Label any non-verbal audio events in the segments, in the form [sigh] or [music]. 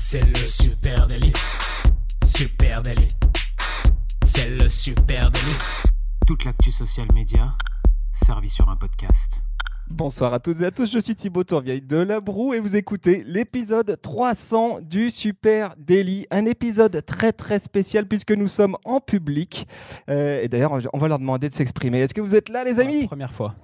C'est le super délit. Super délit. C'est le super délit. Toute l'actu social média servie sur un podcast. Bonsoir à toutes et à tous, je suis Thibaut Tourvieille de La Broue et vous écoutez l'épisode 300 du Super Daily. Un épisode très très spécial puisque nous sommes en public. Euh, et d'ailleurs, on va leur demander de s'exprimer. Est-ce que vous êtes là, les amis? Première fois.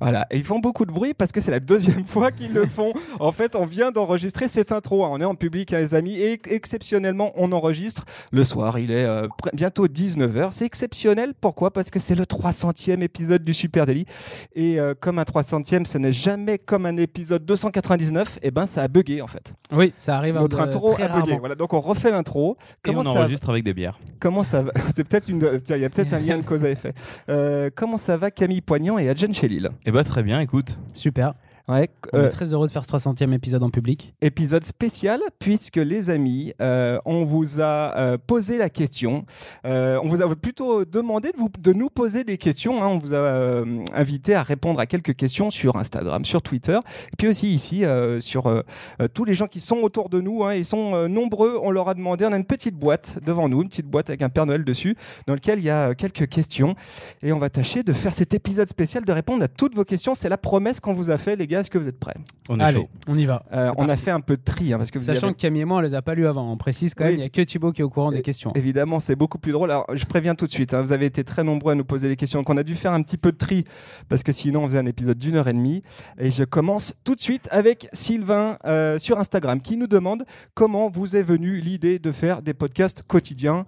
Voilà, et ils font beaucoup de bruit parce que c'est la deuxième [laughs] fois qu'ils le font. En fait, on vient d'enregistrer cette intro. hein. On est en public, hein, les amis, et exceptionnellement, on enregistre le soir. Il est euh, bientôt 19h. C'est exceptionnel. Pourquoi? Parce que c'est le 300e épisode du Super Daily. Et euh, comme un 300e, ce n'est jamais comme un épisode 299. Et ben, ça a bugué en fait. Oui, ça arrive un Notre intro très a bugué. Voilà, donc on refait l'intro. Et Comment on ça enregistre avec des bières. Comment ça va? [laughs] C'est peut-être une. Tiens, il y a peut-être un lien de cause à effet. Euh, comment ça va, Camille Poignant et Adjen Chélil Eh bah très bien, écoute. Super. Ouais, On euh, est très heureux de faire ce 300e épisode en public. épisode spécial puisque les amis, euh, on vous a euh, posé la question. Euh, on vous a plutôt demandé de, vous, de nous poser des questions. hein. On vous a euh, invité à répondre à quelques questions sur Instagram, sur Twitter, et puis aussi ici euh, sur euh, euh, tous les gens qui sont autour de nous. hein. Ils sont euh, nombreux. On leur a demandé. On a une petite boîte devant nous, une petite boîte avec un Père Noël dessus, dans lequel il y a euh, quelques questions. Et on va tâcher de faire cet épisode spécial, de répondre à toutes vos questions. C'est la promesse qu'on vous a fait, les gars. Est-ce que vous êtes prêts? On est Allez, chaud. on y va. Euh, On a fait un peu de tri hein, parce que Sachant avez- que Camille et moi, on les a pas lus avant. On précise quand Oui, même, il n'y a que Thibaut qui est au courant des questions. Évidemment, c'est beaucoup plus drôle. Alors, je préviens tout de suite, hein, vous avez été très nombreux à nous poser des questions, donc on a dû faire un petit peu de tri, parce que sinon on faisait un épisode d'une heure et demie. Et je commence tout de suite avec Sylvain euh, sur Instagram, qui nous demande comment vous est venue l'idée de faire des podcasts quotidiens.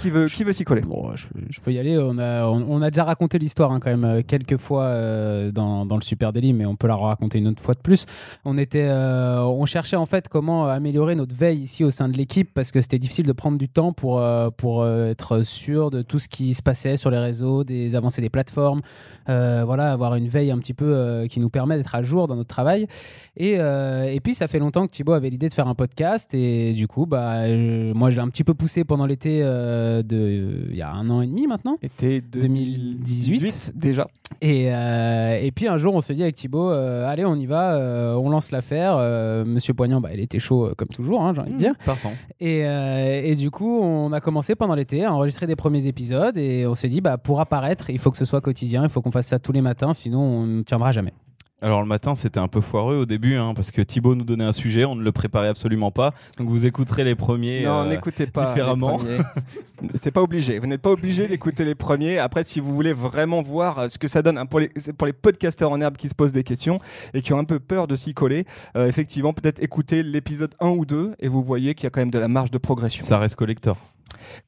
Qui veut, qui veut s'y coller Bon, je, peux y aller. On a, on, a déjà raconté l'histoire hein, quand même euh, quelques fois euh, dans, le Super Daily, mais on peut la raconter une autre fois de plus. On était, euh, on cherchait en fait comment améliorer notre veille ici au sein de l'équipe parce que c'était difficile de prendre du temps pour pour être sûr de tout ce qui se passait sur les réseaux, des avancées des plateformes, voilà, avoir une veille un petit peu qui nous permet d'être à jour dans notre travail. Et, et puis ça fait longtemps que Thibaut avait l'idée de faire un podcast et du coup, bah, moi je l'ai un petit peu poussé pendant l'été euh, de il y a un an et demi maintenant. Était 2018 déjà. Et, euh, et puis un jour, on s'est dit avec Thibaut, euh, allez, on y va, on lance l'affaire. Monsieur Poignant, bah, il était chaud comme toujours, hein, j'ai envie de dire. Partant. Et, et du coup, on a commencé pendant l'été à enregistrer des premiers épisodes et on s'est dit, bah, pour apparaître, il faut que ce soit quotidien, il faut qu'on fasse ça tous les matins, sinon on ne tiendra jamais. Alors le matin c'était un peu foireux au début hein, parce que Thibaut nous donnait un sujet, on ne le préparait absolument pas. Donc vous écouterez les premiers. non, euh, n'écoutez pas. différemment. [laughs] C'est pas obligé. Vous n'êtes pas obligé d'écouter les premiers. Après, si vous voulez vraiment voir euh, ce que ça donne hein, pour les, pour les podcasteurs en herbe qui se posent des questions et qui ont un peu peur de s'y coller, euh, effectivement, peut-être écouter l'épisode 1 ou 2 et vous voyez qu'il y a quand même de la marge de progression. Ça reste collector.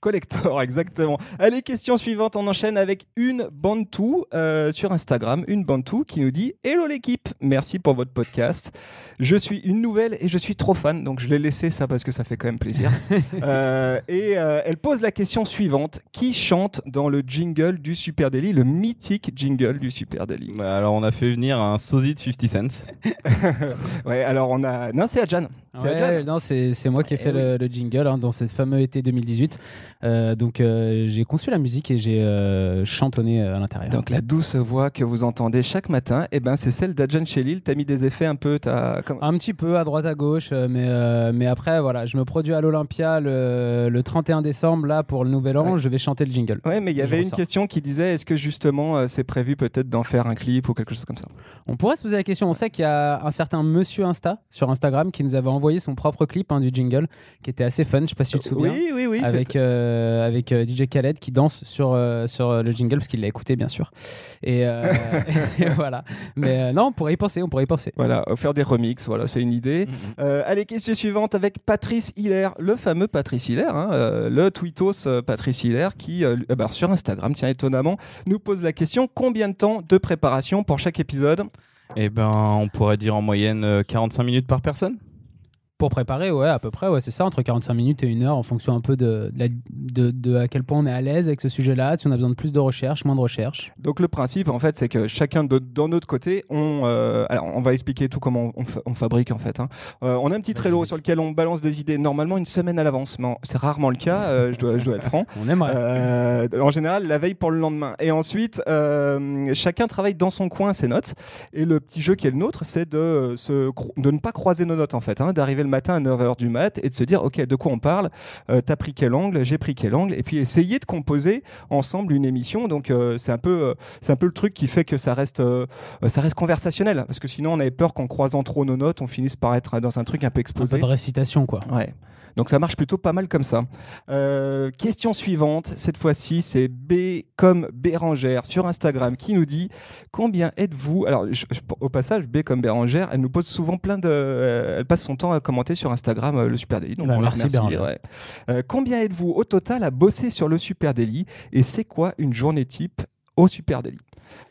Collector, [laughs] exactement. Allez, question suivante. On enchaîne avec une Bantou euh, sur Instagram. Une Bantou qui nous dit Hello l'équipe, merci pour votre podcast. Je suis une nouvelle et je suis trop fan, donc je l'ai laissé ça parce que ça fait quand même plaisir. [laughs] Euh, et euh, elle pose la question suivante Qui chante dans le jingle du Super Daily, le mythique jingle du Super Daily? Bah, Alors on a fait venir un sosie de 50 cents. [laughs] Ouais, alors on a. Non, c'est Adjan. C'est Ouais, Adjan. non, c'est c'est moi qui ai Eh fait le, le jingle hein, dans ce fameux été 2018. Euh, donc euh, j'ai conçu la musique et j'ai euh, chantonné à l'intérieur. Donc la douce voix que vous entendez chaque matin, eh ben, c'est celle d'Adjan Chelil. T'as mis des effets un peu. T'as... Un petit peu à droite à gauche, mais, mais après, voilà, je me produis à l'Olympia le, le 31 décembre, là, pour le Nouvel An, Ouais. je vais chanter le jingle. Ouais, mais il y Je avait une ressors. question qui disait est-ce que justement c'est prévu peut-être d'en faire un clip ou quelque chose comme ça? On pourrait se poser la question, on sait qu'il y a un certain monsieur Insta sur Instagram qui nous avait envoyé son propre clip hein, du jingle, qui était assez fun, je sais pas si tu te souviens. Oui, oui, oui. avec euh, avec euh, DJ Khaled qui danse sur euh, sur le jingle parce qu'il l'a écouté bien sûr et, euh, [laughs] [laughs] et voilà mais euh, non on pourrait y penser on pourrait y penser Voilà, faire des remixes, voilà, c'est une idée. Euh, allez, question suivante avec Patrice Hiller, le fameux Patrice Hiller, hein, le tweetos Patrice Hiller, qui, bah, sur Instagram, tiens, étonnamment, nous pose la question combien de temps de préparation pour chaque épisode? Et ben on pourrait dire en moyenne euh, 45 minutes par personne. Pour préparer, ouais, à peu près, ouais, c'est ça, entre 45 minutes et une heure, en fonction un peu de, de, la- de- de à quel point on est à l'aise avec ce sujet-là, si on a besoin de plus de recherche, moins de recherche. Donc le principe, en fait, c'est que chacun de, dans notre côté, on, euh, alors on va expliquer tout comment on, fa- on fabrique en fait. hein. Euh, on a un petit Trello sur lequel on balance des idées normalement une semaine à l'avance, mais c'est rarement le cas. euh, je, dois, je dois être franc. [laughs] On aimerait. En général, la veille pour le lendemain. Et ensuite, chacun travaille dans son coin ses notes. Et le petit jeu qui est le nôtre, c'est de, se, de ne pas croiser nos notes, en fait. hein, D'arriver le matin à 9h du mat et de se dire, OK, de quoi on parle? Euh, T'as pris quel angle? J'ai pris quel angle? Et puis essayer de composer ensemble une émission. Donc, euh, c'est un, peu, euh, c'est un peu le truc qui fait que ça reste, euh, ça reste conversationnel. Parce que sinon, on avait peur qu'en croisant trop nos notes, on finisse par être dans un truc un peu un exposé. peu de récitation, quoi. Ouais. Donc ça marche plutôt pas mal comme ça. Euh, question suivante, cette fois-ci c'est B comme Bérangère sur Instagram qui nous dit combien êtes-vous Alors je- je- au passage B comme Bérangère, elle nous pose souvent plein de, euh, elle passe son temps à commenter sur Instagram euh, le Super Daily. Donc Bah, on la merci, remercie. Ouais. Combien êtes-vous au total à bosser sur le Super Daily et c'est quoi une journée type au Super Daily?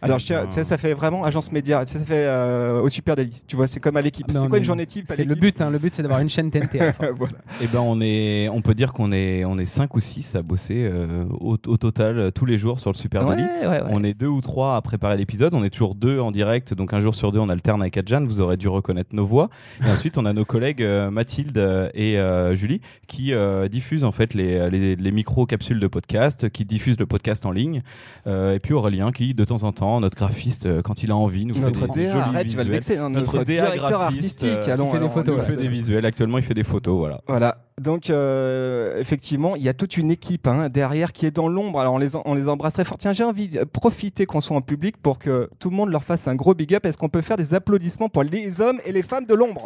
Alors, je tiens, ben- tu sais, ça fait vraiment agence média. Ça, ça fait euh, au Super Daily. Tu vois, c'est comme à l'équipe. Non, C'est quoi une journée type C'est le but, hein, le but c'est d'avoir une chaîne TNT. [laughs] Voilà. Eh ben on est, on peut dire qu'on est, on est 5 ou 6 à bosser euh, au, au total euh, tous les jours sur le Super Ouais, Daily. ouais, ouais. On est deux ou trois à préparer l'épisode. On est toujours deux en direct, donc un jour sur deux, on alterne avec Adjan. Vous aurez dû reconnaître nos voix. Et ensuite, on a nos collègues euh, Mathilde et euh, Julie qui euh, diffusent en fait les, les, les micro capsules de podcast, qui diffusent le podcast en ligne. Euh, et puis Aurélien qui, de temps en temps, notre graphiste, euh, quand il a envie, nous Notre fait des, DA, jolis arrête, tu vas le visuels. vexer. hein, Notre notre DA directeur graphiste, artistique. allons, fait des photos, Il fait des visuels. Actuellement, il fait des photos. Voilà. Voilà. Donc, euh, effectivement, il y a toute une équipe hein, derrière qui est dans l'ombre. Alors, on les, on les embrasse très fort. Tiens, j'ai envie de profiter qu'on soit en public pour que tout le monde leur fasse un gros big up. Est-ce qu'on peut faire des applaudissements pour les hommes et les femmes de l'ombre?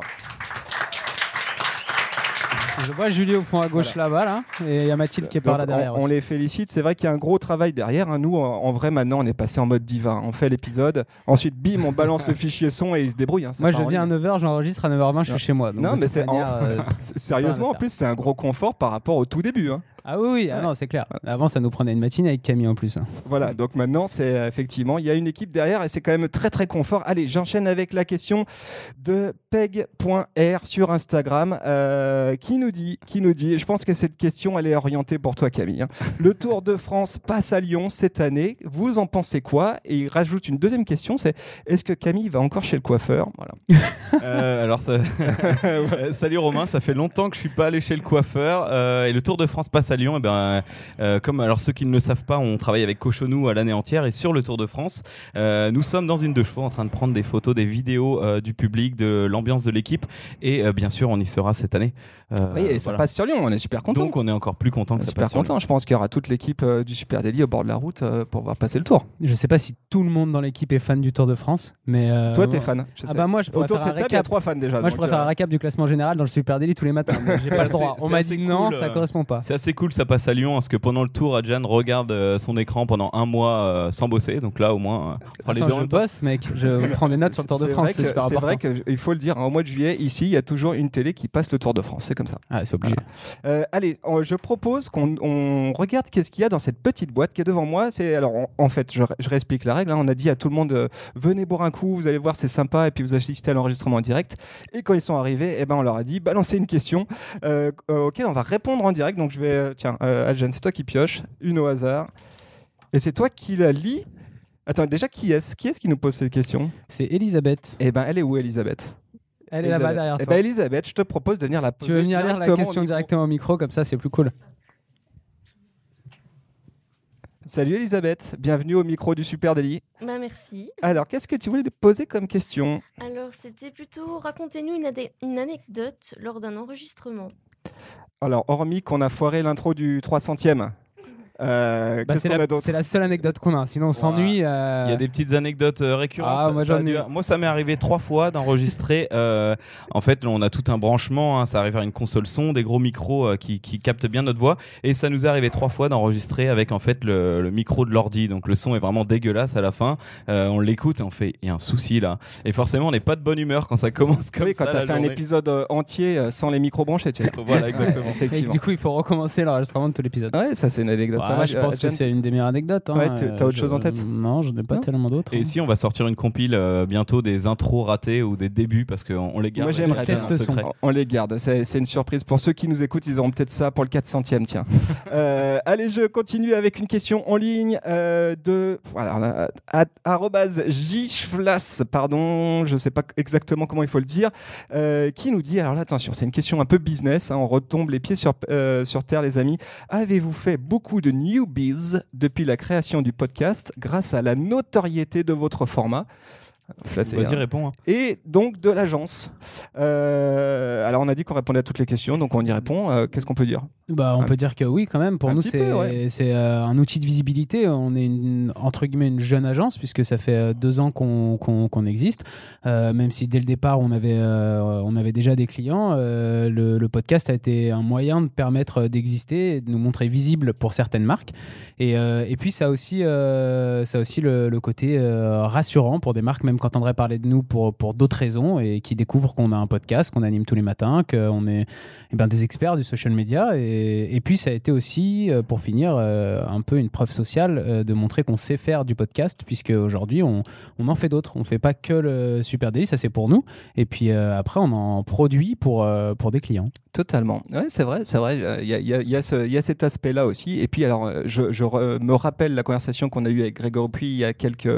Je vois Julie au fond à gauche là-bas, là, et il y a Mathilde qui est par Donc, là derrière. on, on aussi. les félicite. C'est vrai qu'il y a un gros travail derrière. hein. Nous, en, en vrai, maintenant, on est passé en mode diva. On fait l'épisode. Ensuite, bim, on balance le [laughs] fichier son et ils se débrouillent. hein. Moi, je en viens à ligne. 9h, j'enregistre à 9h20, je suis chez moi. donc Non, de mais toute c'est en- manière, euh, [laughs] Sérieusement, en plus, c'est un gros confort par rapport au tout début. hein. Ah oui, oui, ah non, c'est clair. Avant, ça nous prenait une matinée avec Camille en plus. hein. Voilà, donc maintenant, c'est euh, effectivement, il y a une équipe derrière et c'est quand même très très confort. Allez, j'enchaîne avec la question de peg.r sur Instagram euh, qui nous dit, qui nous dit, je pense que cette question elle est orientée pour toi Camille. hein. [laughs] Le Tour de France passe à Lyon cette année. Vous en pensez quoi? Et il rajoute une deuxième question, c'est est-ce que Camille va encore chez le coiffeur? Voilà. [laughs] Euh, alors, ça... [laughs] Euh, salut Romain, ça fait longtemps que je suis pas allé chez le coiffeur euh, et le Tour de France passe à Lyon. Et ben, euh, comme alors ceux qui ne le savent pas, on travaille avec Cochonou à l'année entière et sur le Tour de France, euh, nous sommes dans une deux chevaux en train de prendre des photos, des vidéos euh, du public, de l'ambiance de l'équipe et euh, bien sûr on y sera cette année. Euh, oui, et ça voilà. passe sur Lyon, on est super content. Donc on est encore plus content que ça super passe sur Lyon. content. Je pense qu'il y aura toute l'équipe euh, du Super Daily au bord de la route euh, pour voir passer le tour. Je sais pas si tout le monde dans l'équipe est fan du Tour de France, mais. euh, Toi, t'es fan. je Ah sais. bah moi, je Autour de cette table, il y a trois fans déjà. Moi, je préfère euh, un récap du classement général dans le Super Daily tous les matins. mais J'ai [laughs] pas le droit. C'est- On m'a dit non, cool, ça euh, correspond pas. C'est assez cool, ça passe à Lyon, parce que pendant le tour, Adjan regarde euh, son écran pendant un mois euh, sans bosser. Donc là, au moins, euh, on fera les Attends, deux en je même temps. bosse, mec. Je [laughs] prends des notes sur le Tour de C'est France, vrai c'est que- super C'est vrai qu'il faut le dire, hein, au mois de juillet, ici, il y a toujours une télé qui passe le Tour de France. C'est comme ça. Ah, c'est obligé. Euh, allez, je propose qu'on on regarde qu'est-ce qu'il y a dans cette petite boîte qui est devant moi. C'est alors en, en fait, je, je réexplique la règle. hein. On a dit à tout le monde euh, venez boire un coup, vous allez voir, c'est sympa, et puis vous assistez à l'enregistrement en direct. Et quand ils sont arrivés, eh ben on leur a dit balancez une question euh, euh, auquel on va répondre en direct. Donc je vais, euh, tiens, euh, Adjan, c'est toi qui pioche, une au hasard, et c'est toi qui la lis. Attends, déjà qui est-ce Qui est-ce qui nous pose cette question? C'est Elisabeth. Eh ben, elle est où, Elisabeth? Elle est là-bas derrière Eh toi. ben, Elisabeth, je te propose de venir la poser Tu veux venir lire la au question directement au micro, comme ça c'est plus cool. Salut Elisabeth, bienvenue au micro du Super Daily. Bah merci. Alors, qu'est-ce que tu voulais te poser comme question? Alors c'était plutôt racontez-nous une anecdote lors d'un enregistrement. Alors, hormis qu'on a foiré l'intro du 300e, euh, Bah, c'est qu'on la, a d'autre c'est la seule anecdote qu'on a, sinon on s'ennuie. euh, Il y a des petites anecdotes euh, récurrentes. Ah, moi, Ça moi, m'est arrivé trois fois d'enregistrer. [laughs] euh, en fait, on a tout un branchement. hein, ça arrive à une console son, des gros micros euh, qui, qui captent bien notre voix. Et ça nous est arrivé trois fois d'enregistrer avec en fait le, le micro de l'ordi. Donc le son est vraiment dégueulasse à la fin. Euh, on l'écoute et on fait il y a un souci là. Et forcément, on n'est pas de bonne humeur quand ça commence comme Oui, quand ça. tu as la fait un épisode euh, entier euh, sans les micros branchés, tu. [laughs] Voilà, exactement. [laughs] Et Effectivement. du coup, il faut recommencer l'enregistrement de tout l'épisode. Ouais, ça c'est une anecdote Ah, je euh, pense que c'est une des meilleures anecdotes. hein. Ouais, t'as- t'as autre Je- chose en tête Non, je n'ai pas Non tellement d'autres. Et hein. si on va sortir une compile euh, bientôt des intros ratées ou des débuts parce qu'on on les garde. Moi j'aimerais bien. On- On les garde, c'est une surprise. Pour ceux qui nous écoutent, ils auront peut-être ça pour le 400e, tiens. [laughs] Euh, allez, je continue avec une question en ligne euh, de voilà, jflas, pardon, je sais pas exactement comment il faut le dire, euh, qui nous dit, alors là attention, c'est une question un peu business, hein, on retombe les pieds sur, euh, sur terre les amis. Avez-vous fait beaucoup de newbies depuis la création du podcast grâce à la notoriété de votre format Flatté, Vas-y, hein réponds. hein. et donc de l'agence. Euh, alors on a dit qu'on répondait à toutes les questions, donc on y répond. Euh, Qu'est-ce qu'on peut dire? Bah, on Un- peut dire que oui, quand même. Pour un nous, petit c'est peu, ouais. c'est, euh, un outil de visibilité. On est une, entre guillemets une jeune agence puisque ça fait euh, deux ans qu'on qu'on- qu'on existe. Euh, même si dès le départ on avait euh, on avait déjà des clients, euh, le, le podcast a été un moyen de permettre d'exister, et de nous montrer visible pour certaines marques. Et, euh, et puis ça a aussi euh, ça a aussi le, le côté euh, rassurant pour des marques, même quand André parlait de nous pour pour d'autres raisons et qui découvrent qu'on a un podcast, qu'on anime tous les matins, qu'on est eh ben, des experts du social media. Et, et puis, ça a été aussi, euh, pour finir, euh, un peu une preuve sociale euh, de montrer qu'on sait faire du podcast, puisque aujourd'hui, on, on en fait d'autres. On fait pas que le Super Daily, ça c'est pour nous. Et puis après, on en produit pour, pour des clients. Totalement. Ouais, c'est vrai, c'est vrai. Il y a, y y a ce- y a cet aspect-là aussi. Et puis, alors, je, me rappelle la conversation qu'on a eue avec Grégory Puy il y a quelques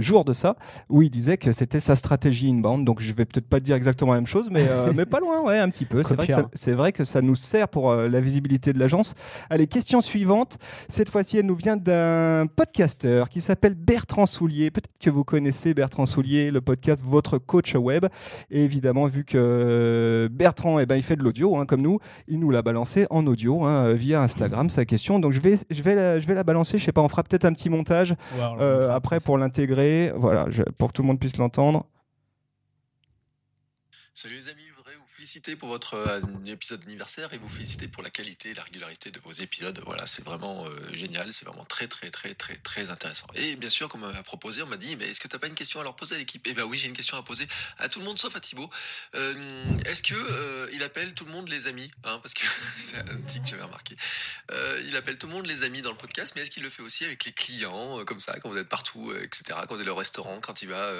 jours de ça, où il disait que c'était sa stratégie inbound. Donc, je vais peut-être pas dire exactement la même chose, mais, euh, [laughs] mais pas loin, ouais, un petit peu. C'est vrai, vrai que ça nous sert pour euh, la visibilité de l'agence. Allez, question suivante. Cette fois-ci, elle nous vient d'un podcasteur qui s'appelle Bertrand Soulier. Peut-être que vous connaissez Bertrand Soulier, le podcast Votre Coach Web. Et évidemment, vu que Bertrand, eh ben, il fait de l'audio, hein, comme nous, il nous l'a balancé en audio hein, via Instagram, sa question. Donc je vais, je vais, la, je vais la balancer. Je sais pas, on fera peut-être un petit montage euh, après pour l'intégrer. Voilà, je- pour que tout le monde puisse l'entendre. Salut les amis, féliciter pour votre euh, épisode anniversaire et vous féliciter pour la qualité et la régularité de vos épisodes. Voilà, c'est vraiment euh, génial, c'est vraiment très très très très très intéressant. Et bien sûr, comme on m'a proposé, on m'a dit, mais est-ce que t'as pas une question à leur poser à l'équipe? Eh ben oui, j'ai une question à poser à tout le monde sauf à Thibaut. Euh, est-ce que il appelle tout le monde les amis? Hein, Parce que [laughs] c'est un tic que j'avais remarqué. Il appelle tout le monde les amis dans le podcast, mais est-ce qu'il le fait aussi avec les clients, comme ça, quand vous êtes partout, etc. Quand vous êtes au restaurant, quand il va,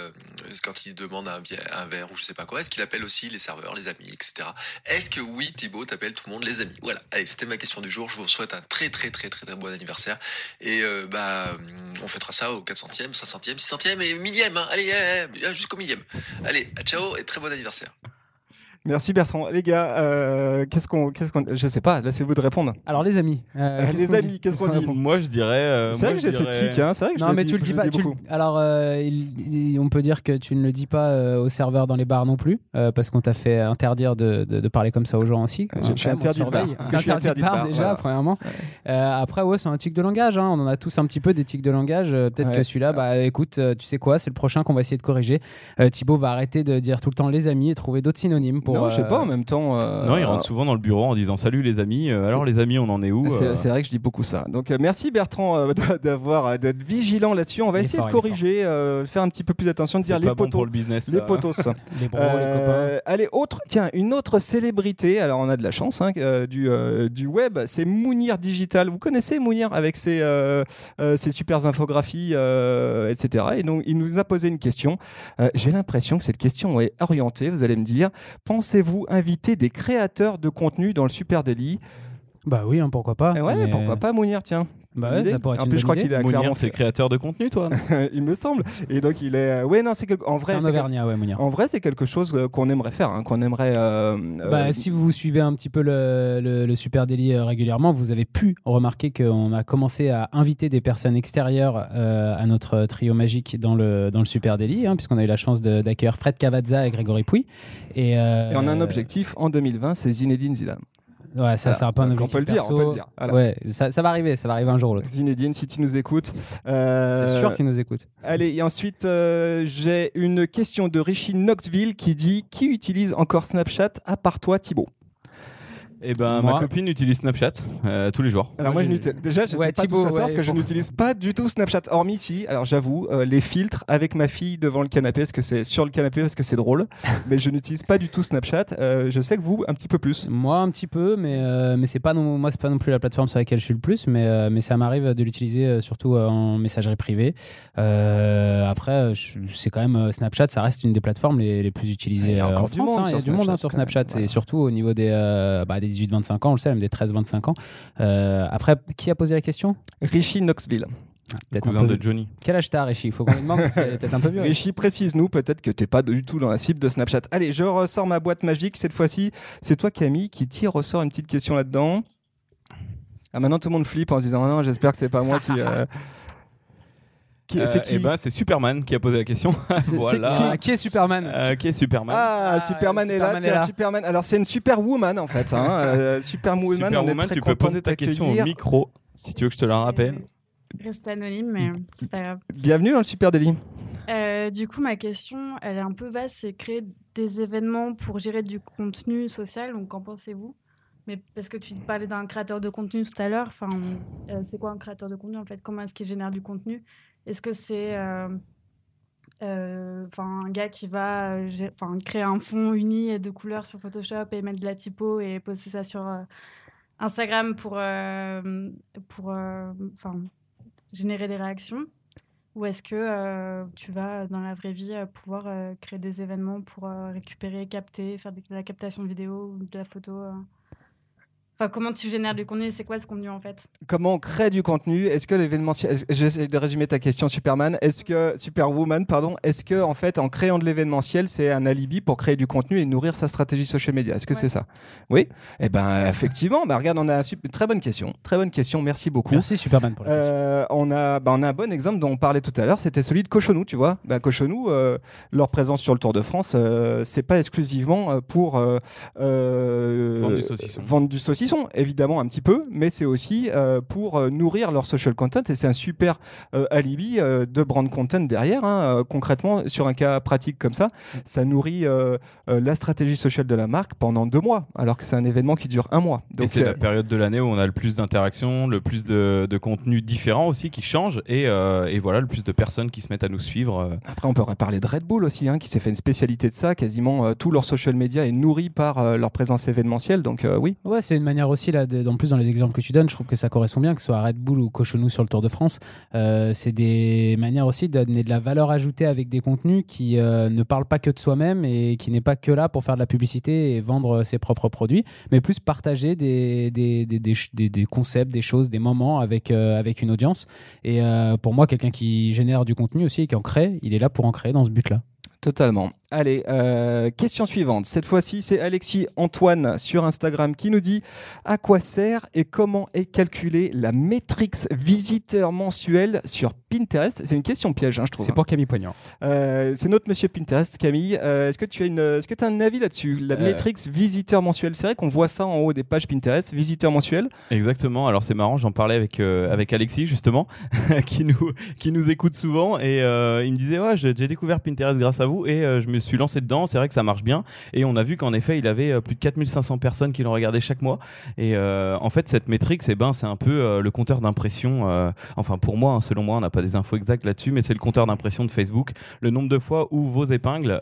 quand il demande un, un verre ou je sais pas quoi, est-ce qu'il appelle aussi les serveurs, les amis, etc. Est-ce que oui, Thibaut, t'appelles tout le monde les amis? Voilà. Allez, c'était ma question du jour. Je vous souhaite un très très très très très bon anniversaire et euh, bah on fêtera ça au 400e, 500e, 600e et millième. hein. Allez, eh, eh, jusqu'au millième. Allez, ciao et très bon anniversaire. Merci Bertrand. Les gars, euh, qu'est-ce qu'on, qu'est-ce qu'on, je sais pas. Là, c'est vous de répondre. Alors, les amis. euh, Euh, les amis, qu'est-ce qu'on dit Moi, je dirais. euh, c'est vrai que je j'ai ce tic, hein. C'est vrai que je Non, le mais dis- tu le je dis pas. dis tu le- beaucoup. Alors, euh, il- il- on peut dire que tu ne le dis pas euh, aux serveurs dans les bars non plus, euh, parce qu'on t'a fait interdire de, de- de parler comme ça aux gens aussi. Je- je suis interdit de bar, surveille. parce que je suis interdit de bar, déjà, premièrement. Après, ouais, c'est un tic de langage. hein. On en a tous un petit peu des tics de langage. Peut-être que celui-là, bah, écoute, tu sais quoi, c'est le prochain qu'on va essayer de corriger. Thibaut va arrêter de dire tout le temps les amis et trouver d'autres synonymes pour. non, je sais euh, pas. En même temps. euh, Non, il rentre souvent dans le bureau en disant Salut les amis. Euh, alors, les amis, on en est où C'est Euh, vrai que je dis beaucoup ça. Donc euh, merci Bertrand euh, [laughs] d'avoir euh, d'être vigilant là-dessus. On va essayer fort, de corriger, euh, faire un petit peu plus d'attention, de dire pas les bon pour potos. le business. les potos. [laughs] Les bros, les copains. Euh, allez, autre, tiens, une autre célébrité. Alors, on a de la chance hein, euh, du, euh, du web. C'est Mounir Digital. Vous connaissez Mounir avec ses, euh, euh, ses super infographies, euh, etc. Et donc, il nous a posé une question. Euh, J'ai l'impression que cette question est orientée. Vous allez me dire pensez-vous inviter des créateurs de contenu dans le Super Daily? Bah oui, hein, pourquoi pas. Eh Ouais, mais- pourquoi pas Mounir, tiens. Bah ouais, ça pourrait être En plus, je crois qu'il est à Mounir, Clermont. t'es créateur de contenu, toi [laughs] il me semble. Et donc, il est. Ouais, non, c'est quelque... en vrai, C'est un quel- ouais, Mounir. en vrai, c'est quelque chose euh, qu'on aimerait faire, hein, qu'on aimerait. euh, euh, Bah, si vous suivez un petit peu le, le- le Super Daily euh, régulièrement, vous avez pu remarquer qu'on a commencé à inviter des personnes extérieures euh, à notre trio magique dans le, dans le Super Daily, hein, puisqu'on a eu la chance d'accueillir Fred Cavazza et Grégory Pouy. Et, euh, Et on a un objectif en 2020, c'est Zinedine Zidane. Ouais, ça, c'est un peu un Donc, on objectif peut le dire, on peut le dire. Voilà. Ouais, ça, ça va arriver, ça va arriver un jour ou l'autre. Zinedine, si tu nous écoutes. euh, C'est sûr qu'il nous écoute. Allez, et ensuite, euh, j'ai une question de Richie Knoxville qui dit Qui utilise encore Snapchat à part toi, Thibaut? Eh ben, Moi- ma copine utilise Snapchat euh, tous les jours. Alors moi, je n'utilise- déjà je Ouais, sais pas Thibaut, ça sort ouais, parce que je n'utilise pas du tout Snapchat hormis si alors j'avoue euh, les filtres avec ma fille devant le canapé parce que c'est sur le canapé parce que c'est drôle [laughs] mais je n'utilise pas du tout Snapchat Euh, je sais que vous un petit peu plus Moi un petit peu, mais euh, mais c'est pas non, moi c'est pas non plus la plateforme sur laquelle je suis le plus, mais euh, mais ça m'arrive de l'utiliser euh, surtout euh, en messagerie privée. Euh, après, je- c'est quand même euh, Snapchat, ça reste une des plateformes les, les plus utilisées Il y a euh, encore en du France. monde hein. Il y a sur du monde hein, Snapchat, sur quand même. Snapchat Voilà. et surtout au niveau des euh, bah, des 18-25 ans, on le sait, même des 13-25 ans. Euh, après, qui a posé la question? Richie Knoxville. Peut-être un Cousin peu- de Johnny. Quel âge t'as, Richie Il faut qu'on lui demande, parce qu'elle est peut-être un peu vieux. Richie précise-nous peut-être que t'es pas du tout dans la cible de Snapchat. Allez je ressors ma boîte magique cette fois-ci. C'est toi Camille qui tire ressort une petite question là-dedans. Ah maintenant tout le monde flippe en se disant Ah non j'espère que c'est pas moi qui euh, qui- Euh, c'est qui eh ben, c'est Superman qui a posé la question. c'est [laughs] voilà. Ah, qui est Superman Euh, qui est Superman Ah, Ah, Superman est là, Superman est tiens, là. Superman. Alors c'est une superwoman en fait, hein. [laughs] euh, Superwoman. on est Superwoman, très tu peux poser ta question au micro si tu veux que je te la rappelle. Reste anonyme, mais c'est pas grave. Bienvenue dans le Super Daily. Euh, du coup, ma question, elle est un peu vaste, c'est créer des événements pour gérer du contenu social. Donc, qu'en pensez-vous? Mais parce que tu parlais d'un créateur de contenu tout à l'heure. Enfin, euh, c'est quoi un créateur de contenu en fait? Comment est-ce qu'il génère du contenu? Est-ce que c'est euh, euh, un gars qui va euh, créer un fond uni de couleurs sur Photoshop et mettre de la typo et poster ça sur Instagram pour, générer des réactions? Ou est-ce que tu vas, dans la vraie vie, pouvoir créer des événements pour récupérer, capter, faire de la captation vidéo ou de la photo Enfin, comment tu génères du contenu C'est quoi ce contenu en fait? Comment on crée du contenu? Est-ce que l'événementiel, j'essaie de résumer ta question, Superman. Est-ce que Superwoman, pardon, est-ce que en fait, en créant de l'événementiel, c'est un alibi pour créer du contenu et nourrir sa stratégie social media? Est-ce que Ouais. c'est ça? Oui? Eh ben, effectivement. Bah regarde, on a un sup- très bonne question, très bonne question. Merci beaucoup. Merci Superman pour la question. Euh, on, a, bah, on a un bon exemple dont on parlait tout à l'heure, c'était celui de Cochonou, tu vois. Bah, Cochonou, euh, leur présence sur le Tour de France, euh, c'est pas exclusivement euh, pour euh, euh, Vendre du saucisson. vendre du saucisson, évidemment un petit peu, mais c'est aussi euh, pour euh, nourrir leur social content et c'est un super euh, alibi euh, de brand content derrière. hein. Concrètement, sur un cas pratique comme ça, ça nourrit la stratégie sociale de la marque pendant deux mois, alors que c'est un événement qui dure un mois. Et Donc c'est la période de l'année où on a le plus d'interactions, le plus de, de contenus différents aussi qui changent et, euh, et voilà le plus de personnes qui se mettent à nous suivre. Après, on pourrait parler de Red Bull aussi, hein, qui s'est fait une spécialité de ça. Quasiment euh, tout leur social media est nourri par euh, leur présence événementielle. Donc, euh, oui. Ouais, c'est une manière aussi, là, de- en plus dans les exemples que tu donnes, je trouve que ça correspond bien, que ce soit Red Bull ou Cochonou sur le Tour de France. Euh, c'est des manières aussi de donner de la valeur ajoutée avec des contenus qui euh, ne parlent pas que de soi-même et qui n'est pas que là pour faire de la publicité et vendre ses propres produits, mais plus partager des, des, des, des, concepts, des choses, des moments avec, euh, avec une audience. Et pour moi, quelqu'un qui génère du contenu aussi et qui en crée, il est là pour en créer dans ce but-là. Totalement. Allez, euh, question suivante. Cette fois-ci, c'est Alexis Antoine sur Instagram qui nous dit à quoi sert et comment est calculée la métrix visiteur mensuel sur Pinterest? C'est une question piège, hein, je trouve. C'est pour Camille Poignant. Euh, c'est notre monsieur Pinterest, Camille. Euh, est-ce que tu as une, est-ce que tu as un avis là-dessus La Euh. métrix visiteur mensuel. C'est vrai qu'on voit ça en haut des pages Pinterest, visiteur mensuel. Exactement. Alors c'est marrant, j'en parlais avec euh, avec Alexis justement, [laughs] qui nous qui nous écoute souvent et euh, il me disait ouais j'ai j'ai découvert Pinterest grâce à vous et euh, je me suis lancé dedans. C'est vrai que ça marche bien et on a vu qu'en effet il avait euh, plus de 4500 personnes qui l'ont regardé chaque mois et euh, en fait cette métrique c'est ben un peu euh, le compteur d'impression. enfin pour moi, hein, selon moi, on n'a pas des infos exactes là-dessus, mais c'est le compteur d'impression de Facebook. Le nombre de fois où vos épingles,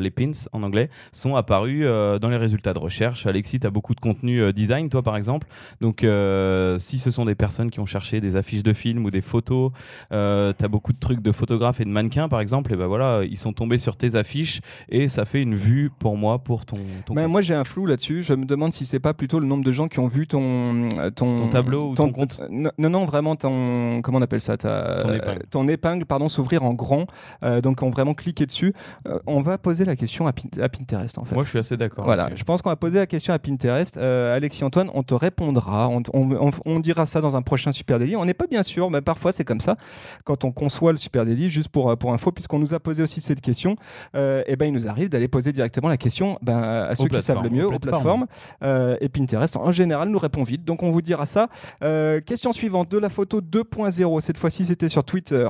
les pins en anglais, sont apparus dans les résultats de recherche. Alexis, tu as beaucoup de contenu design, toi par exemple. Donc, si ce sont des personnes qui ont cherché des affiches de films ou des photos, tu as beaucoup de trucs de photographes et de mannequins, par exemple, et ben voilà, ils sont tombés sur tes affiches et ça fait une vue pour moi, pour ton, ton, Ben, moi, j'ai un flou là-dessus. Je me demande si c'est pas plutôt le nombre de gens qui ont vu ton euh, ton, Ton tableau ou ton compte Non, non, non, vraiment ton comment on appelle ça ta- Ton épingle. ton épingle, pardon, s'ouvrir en grand. Euh, donc, ont vraiment cliqué dessus. Euh, on va poser la question à, Pin- à Pinterest en fait. moi, je suis assez d'accord. Voilà, je pense qu'on va poser la question à Pinterest. Euh, Alexis Antoine, on te répondra. On, on- on- on dira ça dans un prochain Super Daily. On n'est pas bien sûr, mais parfois c'est comme ça. Quand on conçoit le Super Daily, juste pour, pour info, puisqu'on nous a posé aussi cette question, euh, et ben, il nous arrive d'aller poser directement la question ben, à ceux qui savent le mieux, aux plateformes. Euh, et Pinterest, en général, nous répond vite. Donc on vous dira ça. Euh, question suivante de la photo 2.0. Cette fois-ci, c'était sur Twitter.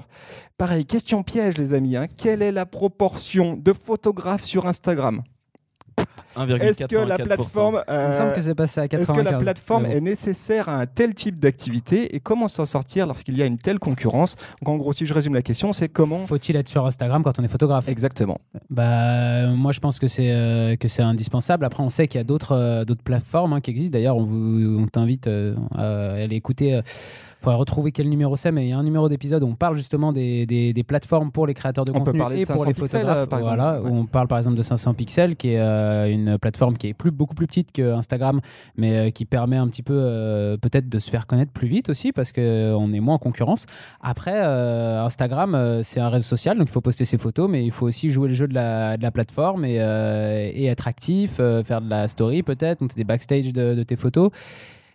Pareil, question piège, les amis. hein. Quelle est la proportion de photographes sur Instagram? Est-ce que la plateforme, Il me semble que c'est passé à est-ce 95. que la plateforme est nécessaire à un tel type d'activité et comment s'en sortir lorsqu'il y a une telle concurrence? Donc, En gros, si je résume la question, c'est comment Faut-il être sur Instagram quand on est photographe? Exactement. Bah, moi, je pense que c'est euh, que c'est indispensable. Après, on sait qu'il y a d'autres euh, d'autres plateformes hein, qui existent. D'ailleurs, on, vous- on t'invite euh, à aller écouter. Faudrait retrouver quel numéro c'est, mais il y a un numéro d'épisode où on parle justement des, des, des plateformes pour les créateurs de On peut contenu de et pour 500 les pixels, photographes. par exemple. voilà, Ouais. où on parle par exemple de 500 pixels, qui est euh, une plateforme qui est plus, beaucoup plus petite que Instagram, mais euh, qui permet un petit peu euh, peut-être de se faire connaître plus vite aussi parce qu'on est moins en concurrence. Après, Instagram, c'est un réseau social, donc il faut poster ses photos, mais il faut aussi jouer le jeu de la, de la plateforme et, et être actif, faire de la story peut-être, monter des backstage de, de tes photos.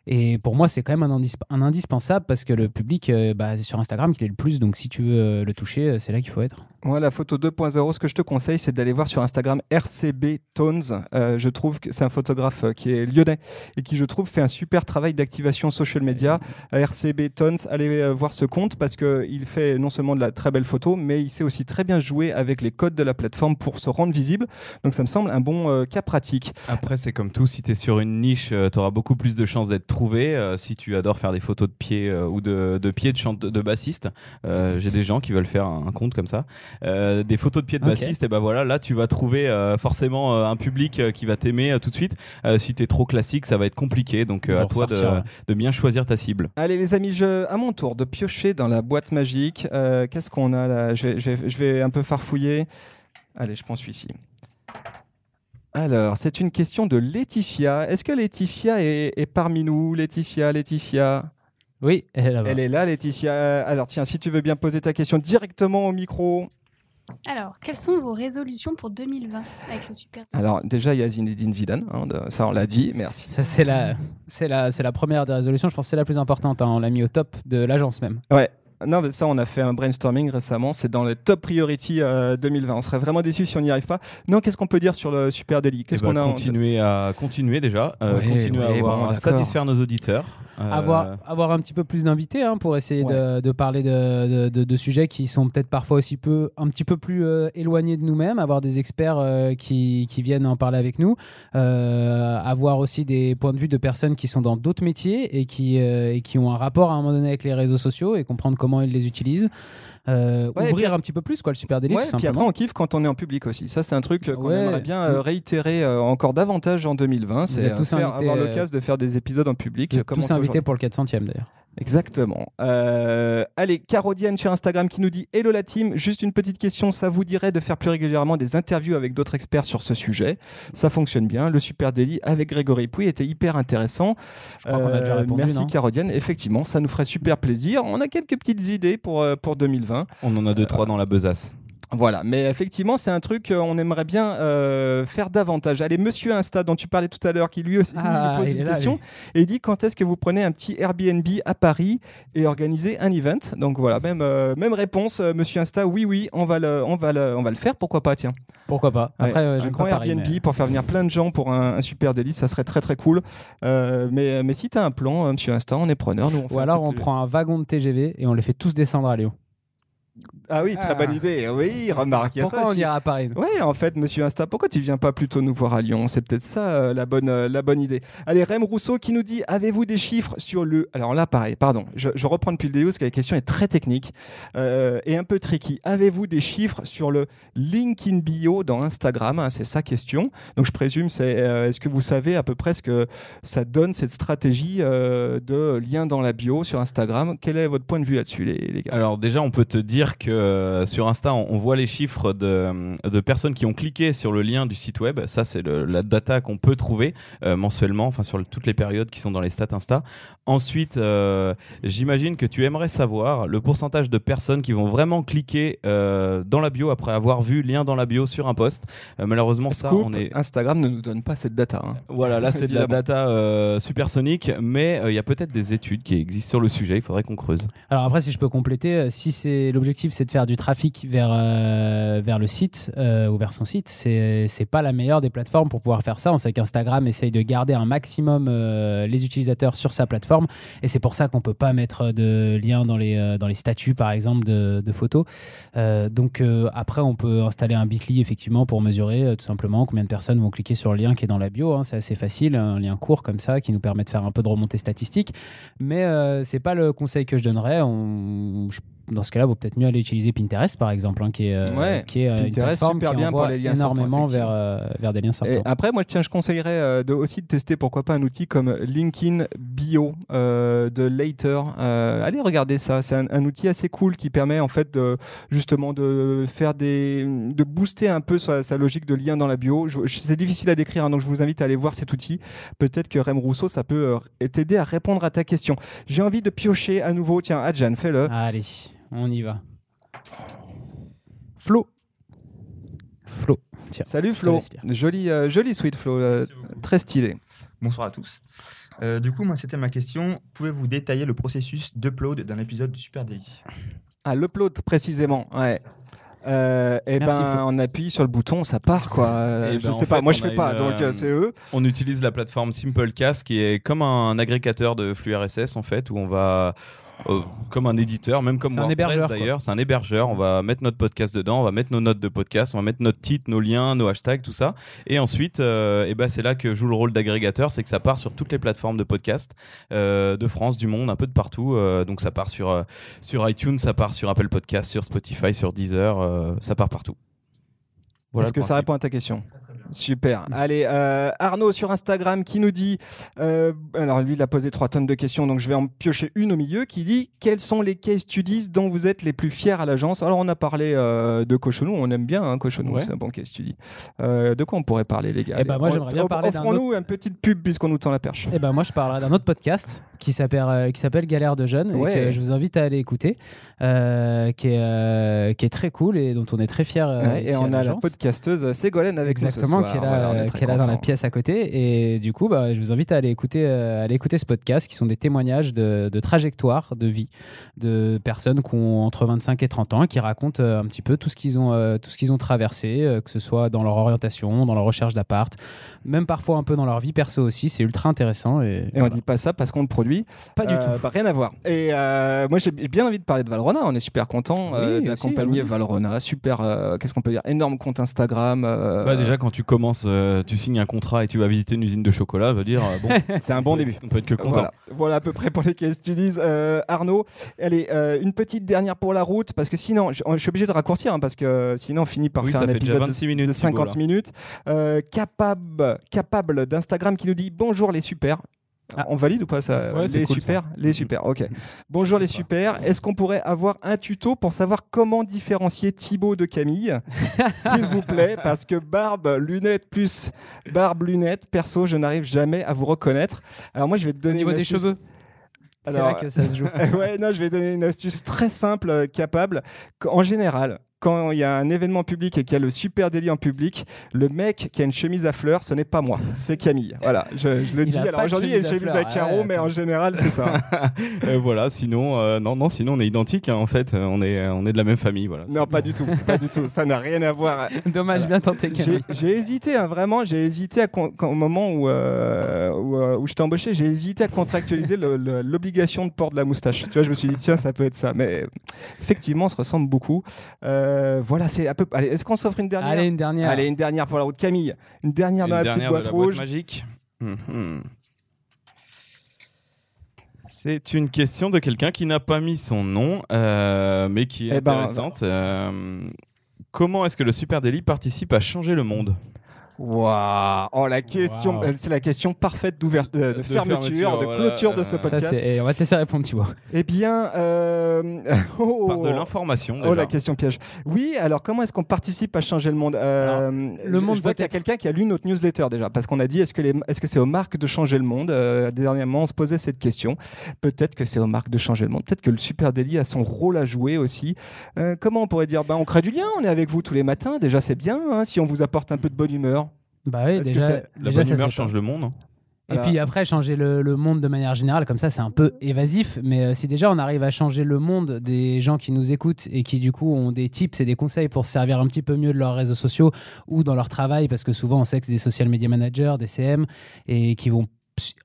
Et pour moi, c'est quand même un, indis- un indispensable parce que le public, euh, bah, c'est sur Instagram qu'il est le plus. Donc si tu veux euh, le toucher, euh, c'est là qu'il faut être. Moi, la photo 2.0, ce que je te conseille, c'est d'aller voir sur Instagram RCB Tones. Euh, je trouve que c'est un photographe qui est lyonnais et qui, je trouve, fait un super travail d'activation social media. Euh, RCB Tones, allez voir ce compte parce qu'il fait non seulement de la très belle photo, mais il sait aussi très bien jouer avec les codes de la plateforme pour se rendre visible. Donc, ça me semble un bon euh, cas pratique. Après, c'est comme tout, si tu es sur une niche, tu auras beaucoup plus de chances d'être trouvé. Euh, si tu adores faire des photos de pieds euh, ou de, de pieds de, chante- de bassiste, euh, j'ai des gens qui veulent faire un, un compte comme ça. Euh, des photos de pieds de bassiste, et ben voilà, là tu vas trouver euh, forcément euh, un public euh, qui va t'aimer euh, tout de suite. Euh, si tu es trop classique, ça va être compliqué. Donc euh, à toi de, ressortir, ouais. de bien choisir ta cible. Allez les amis, je, à mon tour de piocher dans la boîte magique. Euh, Qu'est-ce qu'on a là? Je vais, je vais- je vais un peu farfouiller. Allez, je prends celui-ci. Alors, c'est une question de Laetitia. Est-ce que Laetitia est, est parmi nous Laetitia, Laetitia? Oui, elle est là-bas. Elle est là, Laetitia. Alors, tiens, si tu veux bien poser ta question directement au micro. Alors, quelles sont vos résolutions pour 2020 avec le super Alors, déjà, il y a Zinedine Zidane. hein, de- ça, on l'a dit. Merci. Ça, c'est la, c'est la, c'est la première des résolutions. Je pense que c'est la plus importante. hein. On l'a mis au top de l'agence même. Ouais. Non, mais ça, on a fait un brainstorming récemment. C'est dans les top priority euh, 2020. On serait vraiment déçus si on n'y arrive pas. Non, qu'est-ce qu'on peut dire sur le Super Daily? Qu'est-ce Eh ben, qu'on a en- continuer à continuer déjà, euh, Ouais, continuer ouais, à, avoir- bon, à satisfaire nos auditeurs. Euh, Avoir, avoir un petit peu plus d'invités hein, pour essayer de, de parler de, de- sujets qui sont peut-être parfois aussi peu, un petit peu plus euh, éloignés de nous-mêmes, avoir des experts euh, qui, qui viennent en parler avec nous, avoir aussi des points de vue de personnes qui sont dans d'autres métiers et qui, et qui ont un rapport à un moment donné avec les réseaux sociaux et comprendre comment ils les utilisent. Euh, Ouais, ouvrir puis- un petit peu plus quoi, le super délit. Ouais, puis après, on kiffe quand on est en public aussi. Ça, c'est un truc euh, qu'on Ouais. aimerait bien euh, réitérer euh, encore davantage en 2020. Vous C'est avoir l'occasion de faire des épisodes en public. Vous êtes comme tous invités pour le 400e d'ailleurs. Exactement. Euh, allez, Carodienne sur Instagram qui nous dit Hello la team, juste une petite question. Ça vous dirait de faire plus régulièrement des interviews avec d'autres experts sur ce sujet? Ça fonctionne bien. Le Super Daily avec Grégory Pouy était hyper intéressant. Je crois qu'on a déjà répondu, merci Carodienne. Effectivement, ça nous ferait super plaisir. On a quelques petites idées pour, euh, pour 2020. On en a deux, trois dans la besace. Voilà, mais effectivement, c'est un truc qu'on aimerait bien euh, faire davantage. Allez, monsieur Insta, dont tu parlais tout à l'heure, qui lui aussi Ah, nous pose une là, question, lui. et il dit quand est-ce que vous prenez un petit Airbnb à Paris et organisez un event? Donc voilà, même, euh, même réponse, euh, monsieur Insta, oui, oui, on va, le, on, va le, on va le faire, pourquoi pas, tiens. Pourquoi pas Après, Ouais, euh, un grand Paris, Airbnb mais- pour faire venir plein de gens pour un, un super délice, ça serait très très cool. Euh, mais, mais si tu as un plan, euh, monsieur Insta, on est preneur. Nous, on fait Ou alors on prend un wagon de TGV et on les fait tous descendre à Lyon. Ah oui, très Ah. bonne idée. Oui, remarque. il y a ça Pourquoi on ira à Paris Ouais, en fait, monsieur Insta, pourquoi tu viens pas plutôt nous voir à Lyon? C'est peut-être ça euh, la, bonne, euh, la bonne idée. Allez, Rem Rousseau qui nous dit Avez-vous des chiffres sur le. Alors là, pareil, pardon, je, je reprends depuis le début parce que la question est très technique euh, et un peu tricky. Avez-vous des chiffres sur le link in bio dans Instagram? Hein, C'est sa question. Donc je présume, c'est euh, est-ce que vous savez à peu près ce que ça donne cette stratégie euh, de lien dans la bio sur Instagram? Quel est votre point de vue là-dessus, les, les gars? Alors déjà, on peut te dire que euh, sur Insta, on, on voit les chiffres de, de personnes qui ont cliqué sur le lien du site web. Ça, c'est la data qu'on peut trouver euh, mensuellement, enfin sur le- toutes les périodes qui sont dans les stats Insta. Ensuite, euh, j'imagine que tu aimerais savoir le pourcentage de personnes qui vont vraiment cliquer euh, dans la bio après avoir vu lien dans la bio sur un post. Euh, malheureusement, ça, on est Instagram ne nous donne pas cette data. hein. voilà, là c'est de la data euh, supersonique, mais euh, il y a peut-être des études qui existent sur le sujet. Il faudrait qu'on creuse. Alors après, si je peux compléter, si c'est l'objectif l'objectif c'est de faire du trafic vers, euh, vers le site euh, ou vers son site, c'est pas la meilleure des plateformes pour pouvoir faire ça. On sait qu'Instagram essaye de garder un maximum euh, les utilisateurs sur sa plateforme et c'est pour ça qu'on peut pas mettre de lien dans les, dans les statuts par exemple de, photos. Donc après on peut installer un Bitly effectivement pour mesurer tout simplement combien de personnes vont cliquer sur le lien qui est dans la bio. hein. c'est assez facile, un lien court comme ça qui nous permet de faire un peu de remontée statistique. Mais c'est pas le conseil que je donnerais. On- je- dans ce cas-là, vaut peut-être mieux aller utiliser Pinterest, par exemple, hein, qui est, euh, Ouais, qui est euh, une plateforme super qui bien pour les liens sortants, énormément vers, effectivement. euh, vers des liens Et sortants. après, moi, tiens, je conseillerais euh, de, aussi de tester, pourquoi pas, un outil comme LinkedIn Bio euh, de Later. Allez regarder ça. C'est un, un outil assez cool qui permet en fait de, justement de faire des, de booster un peu sa, sa logique de lien dans la bio. C'est difficile à décrire, hein, donc je vous invite à aller voir cet outil. Peut-être que Rem Rousseau, ça peut t'aider à répondre à ta question. J'ai envie de piocher à nouveau. Tiens, Adjan, fais-le. Allez, on y va. Flo. Flo. Tiens. Salut Flo. Joli, euh, joli sweet Flo, euh, très stylé. Bonsoir à tous. Euh, du coup, moi, c'était ma question. Pouvez-vous détailler le processus d'upload d'un épisode du Super Daily? Ah, l'upload précisément, ouais. Euh, et Merci, ben, Flo. on appuie sur le bouton, ça part quoi. Euh, Eh je ben, sais pas, fait, moi je fais pas, une, donc euh, c'est eux. On utilise la plateforme Simplecast qui est comme un agrégateur de flux RSS en fait où on va euh, comme un éditeur, même comme C'est un WordPress d'ailleurs, c'est un hébergeur. On va mettre notre podcast dedans, on va mettre nos notes de podcast, on va mettre notre titre, nos liens, nos hashtags, tout ça. Et ensuite, euh, eh ben, c'est là que joue le rôle d'agrégateur, c'est que ça part sur toutes les plateformes de podcast euh, de France, du monde, un peu de partout. Euh, donc ça part sur, euh, sur iTunes, ça part sur Apple Podcast, sur Spotify, sur Deezer, euh, ça part partout. Voilà Est-ce que ça répond à ta question? Super. Allez, euh, Arnaud sur Instagram qui nous dit, euh, alors lui il a posé 3 tonnes de questions, donc je vais en piocher une au milieu qui dit quels sont les case studies dont vous êtes les plus fiers à l'agence? Alors on a parlé euh, de Cochonou, on aime bien hein, Cochonou, Ouais. c'est un bon case study. De quoi on pourrait parler les gars? Eh ben, moi, j'aimerais bien parler d'un Offrons-nous une petite pub puisqu'on nous tend la perche. Eh ben moi je parlerai d'un autre podcast qui s'appelle qui s'appelle Galère de jeunes Ouais. et que je vous invite à aller écouter, qui est qui est très cool et dont on est très fiers. euh, Ouais, et on a la podcasteuse Ségolène avec Exactement, nous ce soir. Voilà, est euh, qui est là dans la pièce à côté. Et du coup, bah, je vous invite à aller écouter, euh, à aller écouter ce podcast, qui sont des témoignages de, de trajectoires de vie de personnes qui ont entre 25 et 30 ans, et qui racontent euh, un petit peu tout ce qu'ils ont, tout ce qu'ils ont traversé, que ce soit dans leur orientation, dans leur recherche d'appart, même parfois un peu dans leur vie perso aussi. C'est ultra intéressant. Et, Et on dit pas ça parce qu'on le produit. Pas du Euh, tout. bah, rien à voir. Et euh, moi, j'ai bien envie de parler de Valrona. On est super content euh, Oui, d'accompagner aussi, Valrona. Super, euh, qu'est-ce qu'on peut dire? Énorme compte Instagram. euh, Bah déjà quand tu commences, euh, tu signes un contrat et tu vas visiter une usine de chocolat, ça veut dire euh, bon, [laughs] c'est un bon début. on peut être que content. Voilà. Voilà à peu près pour les case studies. Euh, Arnaud, allez, euh, une petite dernière pour la route, parce que sinon, je, je suis obligé de raccourcir, hein, parce que sinon on finit par Oui, faire un épisode 26 de, minutes, de Thibaut, 50 là. minutes. Euh, capable capable d'Instagram qui nous dit bonjour les super. Ah. On valide ou pas ça Ouais, Les cool, super, ça. les super. Ok. Bonjour les super. Est-ce qu'on pourrait avoir un tuto pour savoir comment différencier Thibaut de Camille, [laughs] s'il vous plaît, parce que barbe, lunettes plus barbe, lunettes. Perso, je n'arrive jamais à vous reconnaître. Alors moi, je vais te Au donner niveau une des astuce. cheveux, c'est là que ça se joue. [laughs] ouais, non, je vais donner une astuce très simple, euh, capable. En général, quand il y a un événement public et qu'il y a le super délit en public, le mec qui a une chemise à fleurs, ce n'est pas moi, c'est Camille. Voilà, je, je le Il dis. a Alors aujourd'hui, il y a une chemise à carreaux, Ouais, mais en général, c'est ça. [laughs] Euh, voilà, sinon, euh, non, non, sinon on est identiques. hein, en fait, on est, on est de la même famille, voilà. non, pas du tout, pas du tout. Ça n'a rien à voir. [laughs] Dommage, bien tenté. J'ai Camille. j'ai hésité, hein, vraiment, j'ai hésité à au moment où, euh, où, euh, où je t'ai embauché, j'ai hésité à contractualiser l'obligation de port de la moustache. Tu vois, je me suis dit, tiens, ça peut être ça. Mais effectivement, on se ressemble beaucoup. Euh, voilà, c'est un peu. Allez, est-ce qu'on s'offre une dernière Allez, une dernière. Allez, une dernière pour la route. Camille, une dernière dans la petite boîte de la rouge. magique. Mhm. C'est une question de quelqu'un qui n'a pas mis son nom, euh, mais qui est Eh ben, intéressante. Euh, comment est-ce que le Super Daily participe à changer le monde? Waouh Oh, la question, euh, c'est la question parfaite d'ouverture, de, De fermeture, fermeture, de voilà, clôture de ce Ça, podcast. c'est- et on va te laisser répondre, Thibaut. Eh bien, euh, [laughs] oh, Par de l'information. Oh déjà. la question piège. Oui, alors comment est-ce qu'on participe à changer le monde Euh, le je- monde Je vois qu'il y a quelqu'un qui a lu notre newsletter déjà, parce qu'on a dit est-ce que les- est-ce que c'est aux marques de changer le monde Euh, Dernièrement, on se posait cette question. Peut-être que c'est aux marques de changer le monde. Peut-être que le Super Daily a son rôle à jouer aussi. Euh, comment on pourrait dire ben, On crée du lien, on est avec vous tous les matins. Déjà, c'est bien hein, si on vous apporte un peu de bonne humeur. Bah oui, déjà, c'est- La déjà bonne ça, humeur change le monde. hein. Et puis après, changer le, le monde de manière générale, comme ça, c'est un peu évasif. Mais euh, si déjà on arrive à changer le monde des gens qui nous écoutent et qui du coup ont des tips et des conseils pour se servir un petit peu mieux de leurs réseaux sociaux ou dans leur travail, parce que souvent on sait que c'est des social media managers, des CM, et qui vont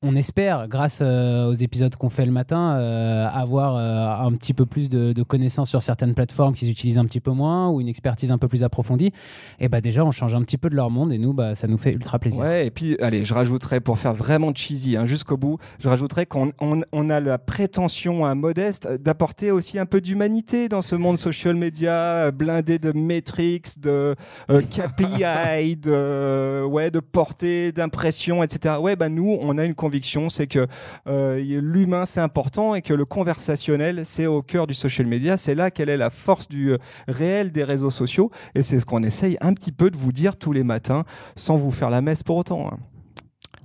on espère, grâce euh, aux épisodes qu'on fait le matin, euh, avoir euh, un petit peu plus de, de connaissances sur certaines plateformes qu'ils utilisent un petit peu moins ou une expertise un peu plus approfondie. Et bah déjà, on change un petit peu de leur monde et nous, bah, ça nous fait ultra plaisir. Ouais, et puis, allez, je rajouterais, pour faire vraiment cheesy, hein, jusqu'au bout, je rajouterais qu'on on, on a la prétention hein, modeste d'apporter aussi un peu d'humanité dans ce monde social media blindé de metrics, de [laughs] KPI, de, ouais, de portée, d'impression, etc. Ouais, bah nous, on a une conviction, c'est que euh, l'humain, c'est important et que le conversationnel, c'est au cœur du social media. C'est là quelle est la force du euh, réel des réseaux sociaux. Et c'est ce qu'on essaye un petit peu de vous dire tous les matins, sans vous faire la messe pour autant. hein.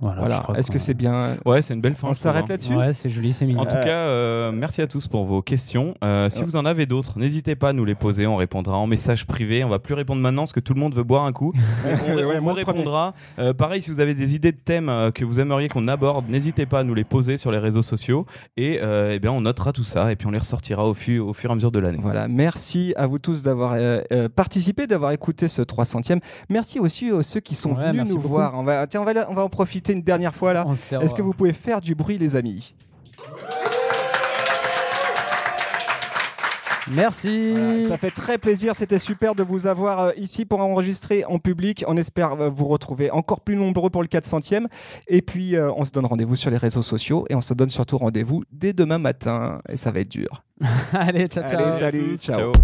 Voilà. Voilà. je crois Est-ce que c'est bien Ouais, c'est une belle fin. On s'arrête hein. là-dessus? Ouais, c'est joli, c'est mignon. En tout cas, euh, merci à tous pour vos questions. Euh, si vous en avez d'autres, n'hésitez pas à nous les poser. On répondra en message privé. On va plus répondre maintenant parce que tout le monde veut boire un coup. [laughs] on Ouais, on vous répondra. Euh, pareil, si vous avez des idées de thèmes euh, que vous aimeriez qu'on aborde, n'hésitez pas à nous les poser sur les réseaux sociaux. Et euh, eh bien, on notera tout ça et puis on les ressortira au, fu- au fur et à mesure de l'année. Voilà, merci à vous tous d'avoir euh, euh, participé, d'avoir écouté ce 300e. Merci aussi à ceux qui sont Ouais, venus nous beaucoup. voir. On va, tiens, on va, on va en profiter une dernière fois là. Est-ce que vous pouvez faire du bruit, les amis Merci. Voilà, Ça fait très plaisir, c'était super de vous avoir euh, ici pour enregistrer en public. On espère euh, vous retrouver encore plus nombreux pour le 400e. Et puis, euh, on se donne rendez-vous sur les réseaux sociaux et on se donne surtout rendez-vous dès demain matin. Et ça va être dur. [laughs] Allez, ciao, ciao. Allez, salut, ciao. Ciao.